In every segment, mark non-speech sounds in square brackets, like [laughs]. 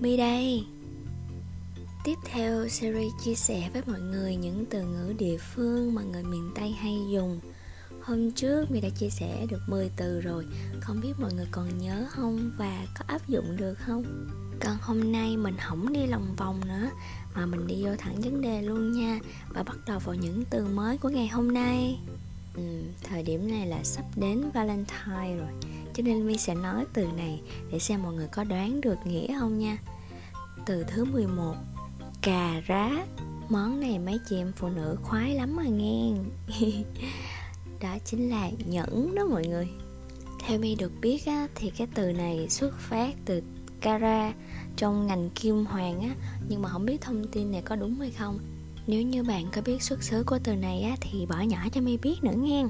mi đây. Tiếp theo series chia sẻ với mọi người những từ ngữ địa phương mà người miền Tây hay dùng. Hôm trước mi đã chia sẻ được 10 từ rồi, Không biết mọi người còn nhớ không và có áp dụng được không? Còn hôm nay mình không đi lòng vòng nữa, Mà mình đi vô thẳng vấn đề luôn nha. Và bắt đầu vào những từ mới của ngày hôm nay ừ, Thời điểm này là sắp đến Valentine rồi. Cho nên mi sẽ nói từ này Để xem mọi người có đoán được nghĩa không nha. Từ thứ 11 Cà rá Món này mấy chị em phụ nữ khoái lắm mà nghe. [laughs] Đó chính là nhẫn đó mọi người. Theo mi được biết á, thì cái từ này xuất phát từ cara trong ngành kim hoàng á Nhưng mà không biết thông tin này có đúng hay không. Nếu như bạn có biết xuất xứ của từ này á Thì bỏ nhỏ cho mi biết nữa nghe.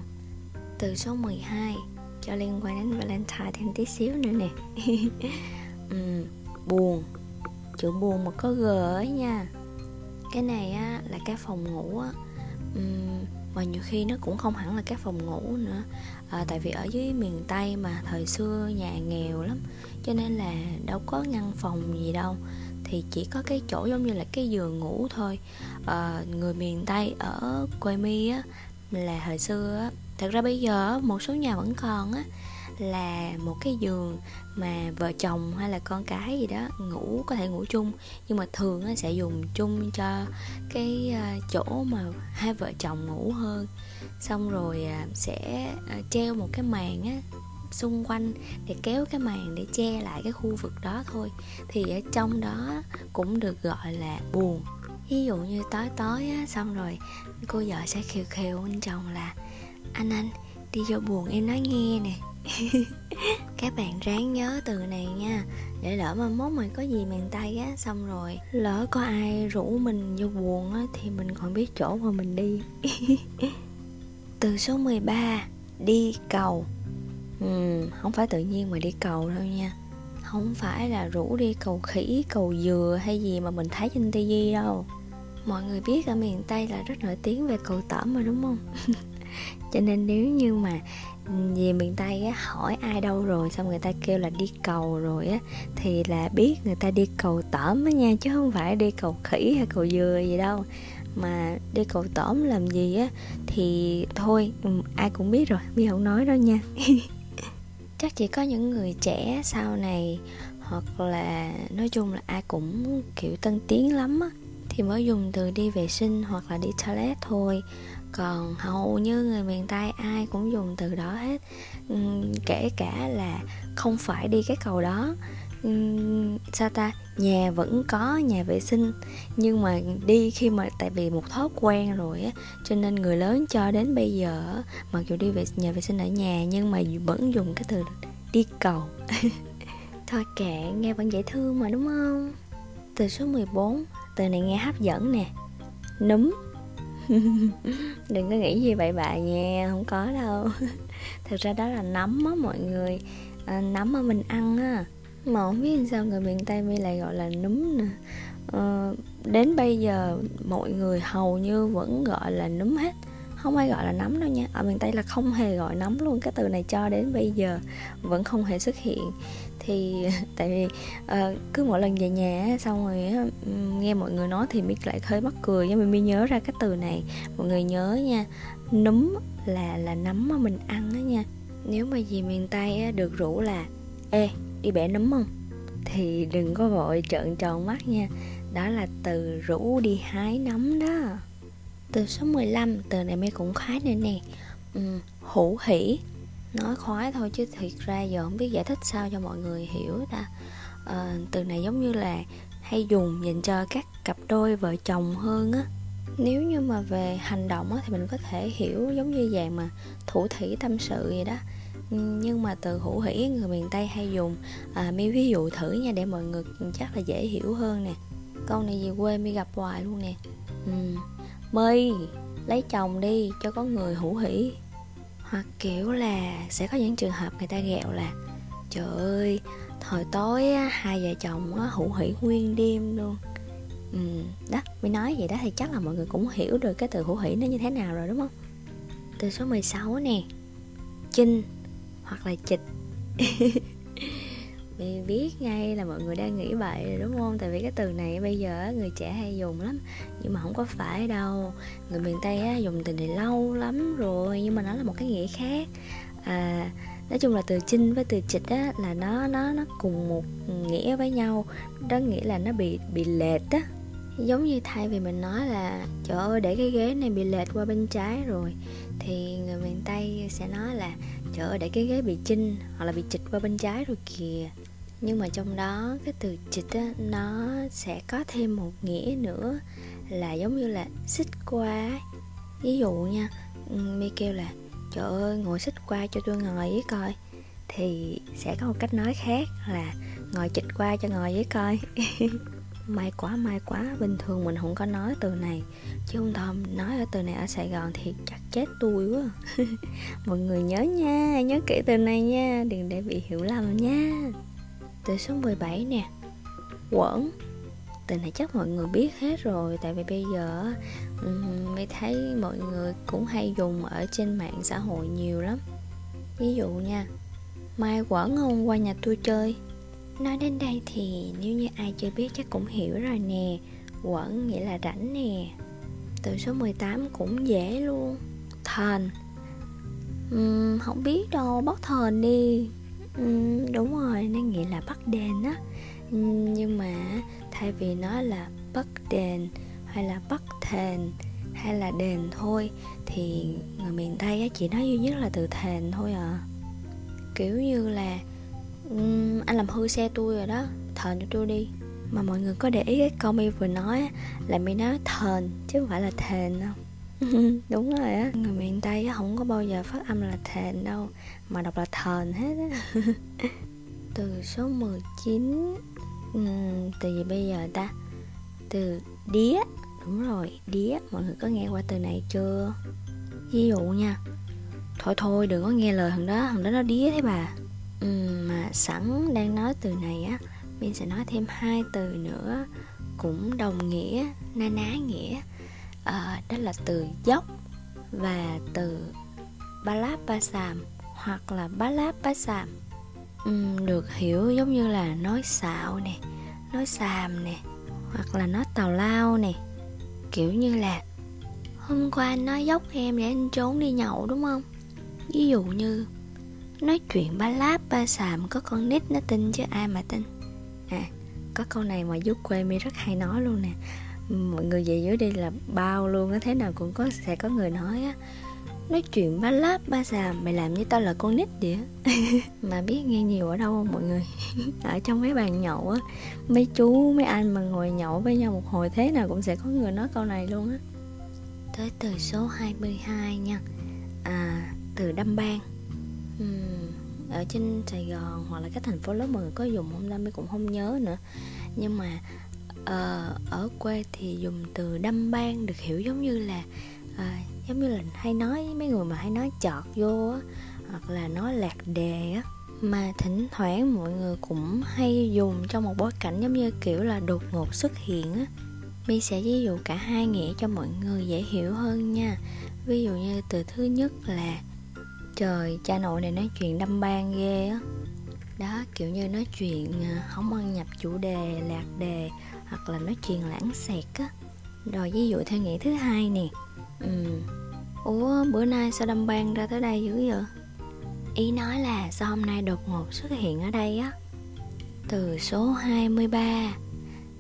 Từ số 12 Cho liên quan đến Valentine thêm tí xíu nữa nè. Uhm, [laughs] Buồn. Chữ buồn mà có G ấy nha. Cái này á là cái phòng ngủ á. Ừ, uhm, Mà nhiều khi nó cũng không hẳn là cái phòng ngủ nữa. À, Tại vì ở dưới miền Tây mà thời xưa nhà nghèo lắm cho nên là đâu có ngăn phòng gì đâu thì chỉ có cái chỗ giống như là cái giường ngủ thôi. À, người miền tây ở quê mi á là hồi xưa á thật ra bây giờ một số nhà vẫn còn á là một cái giường mà vợ chồng hay là con cái gì đó ngủ có thể ngủ chung. Nhưng mà thường á, sẽ dùng chung cho cái ờ, chỗ mà hai vợ chồng ngủ hơn. Xong rồi à, sẽ ờ, treo một cái màn á xung quanh để kéo cái màn để che lại cái khu vực đó thôi. Thì ở trong đó cũng được gọi là buồn. Ví dụ như tối tối á, xong rồi cô vợ sẽ khều khều anh chồng là, anh anh, đi vô buồn em nói nghe nè. [laughs] Các bạn ráng nhớ từ này nha, để lỡ mà mốt mà có gì miền tay á, xong rồi lỡ có ai rủ mình vô buồn á, thì mình còn biết chỗ mà mình đi. [laughs] Từ số 13 đi cầu ừ, không phải tự nhiên mà đi cầu đâu nha. Không phải là rủ đi cầu khỉ cầu dừa hay gì mà mình thấy trên tivi đâu. Mọi người biết ở miền tây là rất nổi tiếng về cầu tẩm mà đúng không? [laughs] Cho nên nếu như mà về miền tây á hỏi ai đâu rồi xong người ta kêu là đi cầu rồi á thì là biết người ta đi cầu tẩm á nha chứ không phải đi cầu khỉ hay cầu dừa gì đâu. Mà đi cầu tẩm làm gì á thì thôi ừ, ai cũng biết rồi mi không nói đâu nha. [laughs] chắc chỉ có những người trẻ sau này hoặc là nói chung là ai cũng kiểu tân tiến lắm á. Thì mới dùng từ đi vệ sinh hoặc là đi toilet thôi. Còn hầu như người miền tây ai cũng dùng từ đó hết. Uhm, kể cả là không phải đi cái cầu đó sao ta? Nhà vẫn có nhà vệ sinh nhưng mà đi khi mà tại vì một thói quen rồi á cho nên người lớn cho đến bây giờ mặc dù đi về nhà vệ sinh ở nhà nhưng mà vẫn dùng cái từ đi cầu. [laughs] Thôi kệ nghe vẫn dễ thương mà đúng không? Từ số 14 từ này nghe hấp dẫn nè. Núm. [laughs] Đừng có nghĩ gì bậy bạ nha không có đâu. [laughs] Thực ra đó là nấm á mọi người. À, nấm mà mình ăn á mà không biết sao người miền tây mi lại gọi là núm nè. Ờ, đến bây giờ mọi người hầu như vẫn gọi là núm hết. Không ai gọi là nấm đâu nha. Ở miền tây là không hề gọi nấm luôn. Cái từ này cho đến bây giờ vẫn không hề xuất hiện. Thì [laughs] tại vì uh, cứ mỗi lần về nhà xong rồi nghe mọi người nói thì mi lại hơi mắc cười. Nhưng mà mi nhớ ra cái từ này. Mọi người nhớ nha núm là là nấm mà mình ăn đó nha. Nếu mà gì miền tây được rủ là ê đi bẻ nấm không? Thì đừng có vội trợn tròn mắt nha. Đó là từ rủ đi hái nấm đó. Từ số 15 từ này mới cũng khoái nữa nè. Ừ, hữu hỷ nói khoái thôi chứ thiệt ra giờ không biết giải thích sao cho mọi người hiểu ta. À, từ này giống như là hay dùng dành cho các cặp đôi vợ chồng hơn á. Nếu như mà về hành động á, thì mình có thể hiểu giống như dạng mà thủ thủy tâm sự vậy đó nhưng mà từ hữu hỷ người miền tây hay dùng à, mi ví dụ thử nha để mọi người chắc là dễ hiểu hơn nè. Câu này về quê mi gặp hoài luôn nè. Ừ. mi lấy chồng đi cho có người hữu hỷ hoặc kiểu là sẽ có những trường hợp người ta ghẹo là trời ơi thời tối hai vợ chồng hữu hỷ nguyên đêm luôn. Ừ, đó mới nói vậy đó thì chắc là mọi người cũng hiểu được cái từ hữu hỷ nó như thế nào rồi đúng không? Từ số 16 nè. Chinh hoặc là chịch. [laughs] Mình biết ngay là mọi người đang nghĩ vậy rồi đúng không? Tại vì cái từ này bây giờ người trẻ hay dùng lắm. Nhưng mà không có phải đâu. Người miền tây á, dùng từ này lâu lắm rồi nhưng mà nó là một cái nghĩa khác. À nói chung là từ chinh với từ chịch á là nó nó nó cùng một nghĩa với nhau. Đó nghĩa là nó bị bị lệch á. Giống như thay vì mình nói là trời ơi để cái ghế này bị lệch qua bên trái rồi thì người miền tây sẽ nói là trời ơi, để cái ghế bị chinh hoặc là bị chịch qua bên trái rồi kìa. Nhưng mà trong đó, cái từ chịch á, nó sẽ có thêm một nghĩa nữa là giống như là xích qua ví dụ nha mi kêu là, trời ơi, ngồi xích qua cho tôi ngồi với coi. Thì sẽ có một cách nói khác là, ngồi chịch qua cho ngồi với coi. [laughs] may quá may quá. Bình thường mình không có nói từ này. Chứ không thầm nói ở từ này ở sài gòn thì chắc chết tôi quá. [laughs] Mọi người nhớ nha nhớ kỹ từ này nha. Đừng để bị hiểu lầm nha. Từ số 17 nè. Quẩn. Từ này chắc mọi người biết hết rồi, tại vì bây giờ mới thấy mọi người cũng hay dùng ở trên mạng xã hội nhiều lắm. Ví dụ nha, mai quẩn không qua nhà tôi chơi? Nói đến đây thì nếu như ai chưa biết chắc cũng hiểu rồi nè. Quẩn nghĩa là rảnh nè. Từ số 18 cũng dễ luôn. Thền. Uhm, không biết đâu bắt thền đi. Uhm, đúng rồi nó nghĩa là bắt đền á. Nhưng mà thay vì nó là bắt đền hay là bắt thền hay là đền thôi thì người miền tây á chỉ nói duy nhất là từ thền thôi à. Kiểu như là um, anh làm hư xe tôi rồi đó. Thền cho tôi đi. Mà mọi người có để ý cái câu mi vừa nói là mi nói thền chứ không phải là thền đâu. [laughs] Đúng rồi á. Người miền tây á không có bao giờ phát âm là thền đâu mà đọc là thền hết á. [laughs] Từ số 19 uhm, từ gì bây giờ ta? Từ đía đúng rồi đía mọi người có nghe qua từ này chưa? Ví dụ nha. Thôi thôi đừng có nghe lời thằng đó. Thằng đó nó đía thế bà uhm, mà sẵn đang nói từ này á mình sẽ nói thêm hai từ nữa cũng đồng nghĩa na ná nghĩa. À, đó là từ dốc và từ ba láp ba sàm hoặc là ba láp ba sàm uhm, ừ, được hiểu giống như là nói xạo nè nói xàm nè hoặc là nói tào lao nè. Kiểu như là hôm qua anh nói dốc em để anh trốn đi nhậu đúng không? Ví dụ như nói chuyện ba láp, ba xàm có con nít nó tin chứ ai mà tin. À có câu này mà giúp quê mi rất hay nói luôn nè. Mọi người về dưới đây là bao luôn á, thế nào cũng có, sẽ có người nói á. Nói chuyện ba láp, ba xàm mày làm như tao là con nít vậy [laughs] mà biết nghe nhiều ở đâu không, mọi người? [laughs] Ở trong mấy bàn nhậu á, mấy chú, mấy anh mà ngồi nhậu với nhau một hồi, thế nào cũng sẽ có người nói câu này luôn á. Tới từ số 22 nha. À từ đâm bang uhm, ở trên Sài Gòn hoặc là các thành phố lớn mọi người có dùng không ta mới cũng không nhớ nữa. Nhưng mà uh, ở quê thì dùng từ đâm ban được hiểu giống như là uh, giống như là hay nói mấy người mà hay nói chọt vô á hoặc là nói lạc đề á. Mà thỉnh thoảng mọi người cũng hay dùng trong một bối cảnh giống như kiểu là đột ngột xuất hiện á. Mi sẽ ví dụ cả hai nghĩa cho mọi người dễ hiểu hơn nha. Ví dụ như từ thứ nhất là trời, cha nội này nói chuyện đâm ban ghê á. Đó, kiểu như nói chuyện à, không ăn nhập chủ đề, lạc đề, hoặc là nói chuyện lãng xẹt á. Rồi ví dụ theo nghĩa thứ hai nè. Ừ ủa, bữa nay sao đâm ban ra tới đây dữ vậy? Ý nói là sao hôm nay đột ngột xuất hiện ở đây á? Từ số 23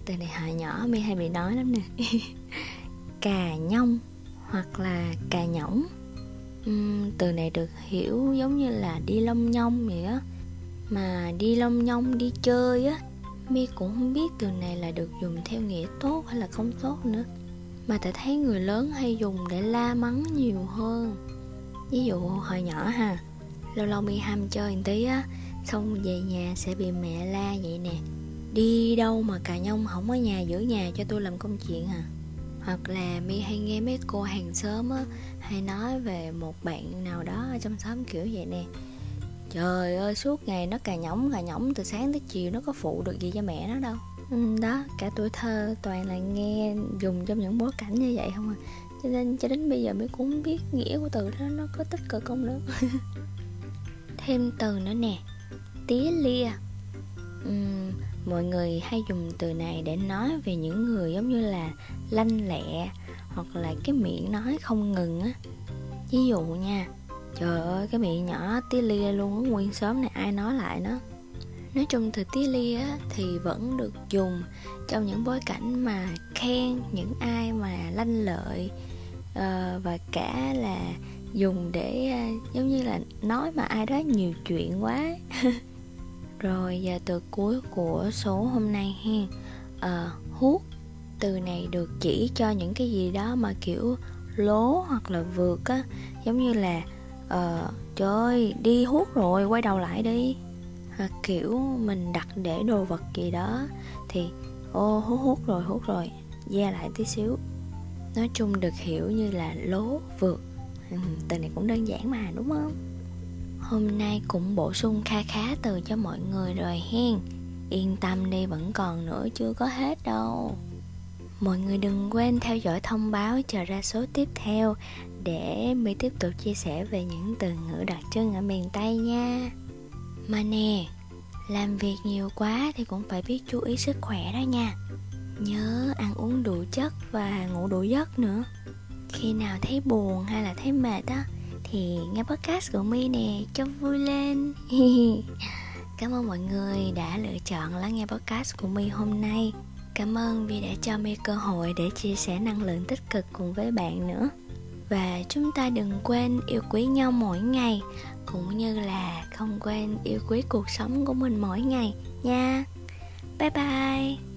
từ này hồi nhỏ mi hay bị nói lắm nè. [laughs] Cà nhông hoặc là cà nhõng uhm, từ này được hiểu giống như là đi lông nhông vậy á. Mà đi lông nhông đi chơi á mi cũng không biết từ này là được dùng theo nghĩa tốt hay là không tốt nữa. Mà tại thấy người lớn hay dùng để la mắng nhiều hơn. Ví dụ hồi nhỏ ha lâu lâu mi ham chơi một tí á xong về nhà sẽ bị mẹ la vậy nè. Đi đâu mà cà nhông không ở nhà giữ nhà cho tôi làm công chuyện à? Hoặc là mi hay nghe mấy cô hàng xóm á hay nói về một bạn nào đó ở trong xóm kiểu vậy nè. Trời ơi suốt ngày nó cà nhõng cà nhõng từ sáng tới chiều nó có phụ được gì cho mẹ nó đâu. Ừ, đó cả tuổi thơ toàn là nghe dùng trong những bối cảnh như vậy không à. Cho nên cho đến bây giờ mới cũng biết nghĩa của từ đó nó có tích cực không nữa. [laughs] Thêm từ nữa nè tía lia mọi người hay dùng từ này để nói về những người giống như là lanh lẹ hoặc là cái miệng nói không ngừng á. Ví dụ nha trời ơi cái miệng nhỏ tí lia luôn á nguyên sớm này ai nói lại nó? Nói chung từ tí lia á thì vẫn được dùng trong những bối cảnh mà khen những ai mà lanh lợi uh, và cả là dùng để uh, giống như là nói mà ai đó nhiều chuyện quá. [laughs] rồi giờ từ cuối của số hôm nay ha. Ờ, à, hút từ này được chỉ cho những cái gì đó mà kiểu lố hoặc là vượt á. Giống như là à, trời ơi đi hút rồi quay đầu lại đi. Hoặc kiểu mình đặt để đồ vật gì đó thì ô hút hút rồi hút rồi da lại tí xíu. Nói chung được hiểu như là lố vượt. Ừ, từ này cũng đơn giản mà đúng không? Hôm nay cũng bổ sung kha khá từ cho mọi người rồi hen. Yên tâm đi, vẫn còn nữa, chưa có hết đâu. Mọi người đừng quên theo dõi thông báo, chờ ra số tiếp theo, để My tiếp tục chia sẻ về những từ ngữ đặc trưng ở miền tây nha. Mà nè, làm việc nhiều quá thì cũng phải biết chú ý sức khỏe đó nha. Nhớ ăn uống đủ chất và ngủ đủ giấc nữa. Khi nào thấy buồn hay là thấy mệt á thì nghe podcast của mi nè, cho vui lên. [laughs] Cảm ơn mọi người đã lựa chọn lắng nghe podcast của mi hôm nay. Cảm ơn vì đã cho mi cơ hội để chia sẻ năng lượng tích cực cùng với bạn nữa. Và chúng ta đừng quên yêu quý nhau mỗi ngày, cũng như là không quên yêu quý cuộc sống của mình mỗi ngày nha. Bye bye.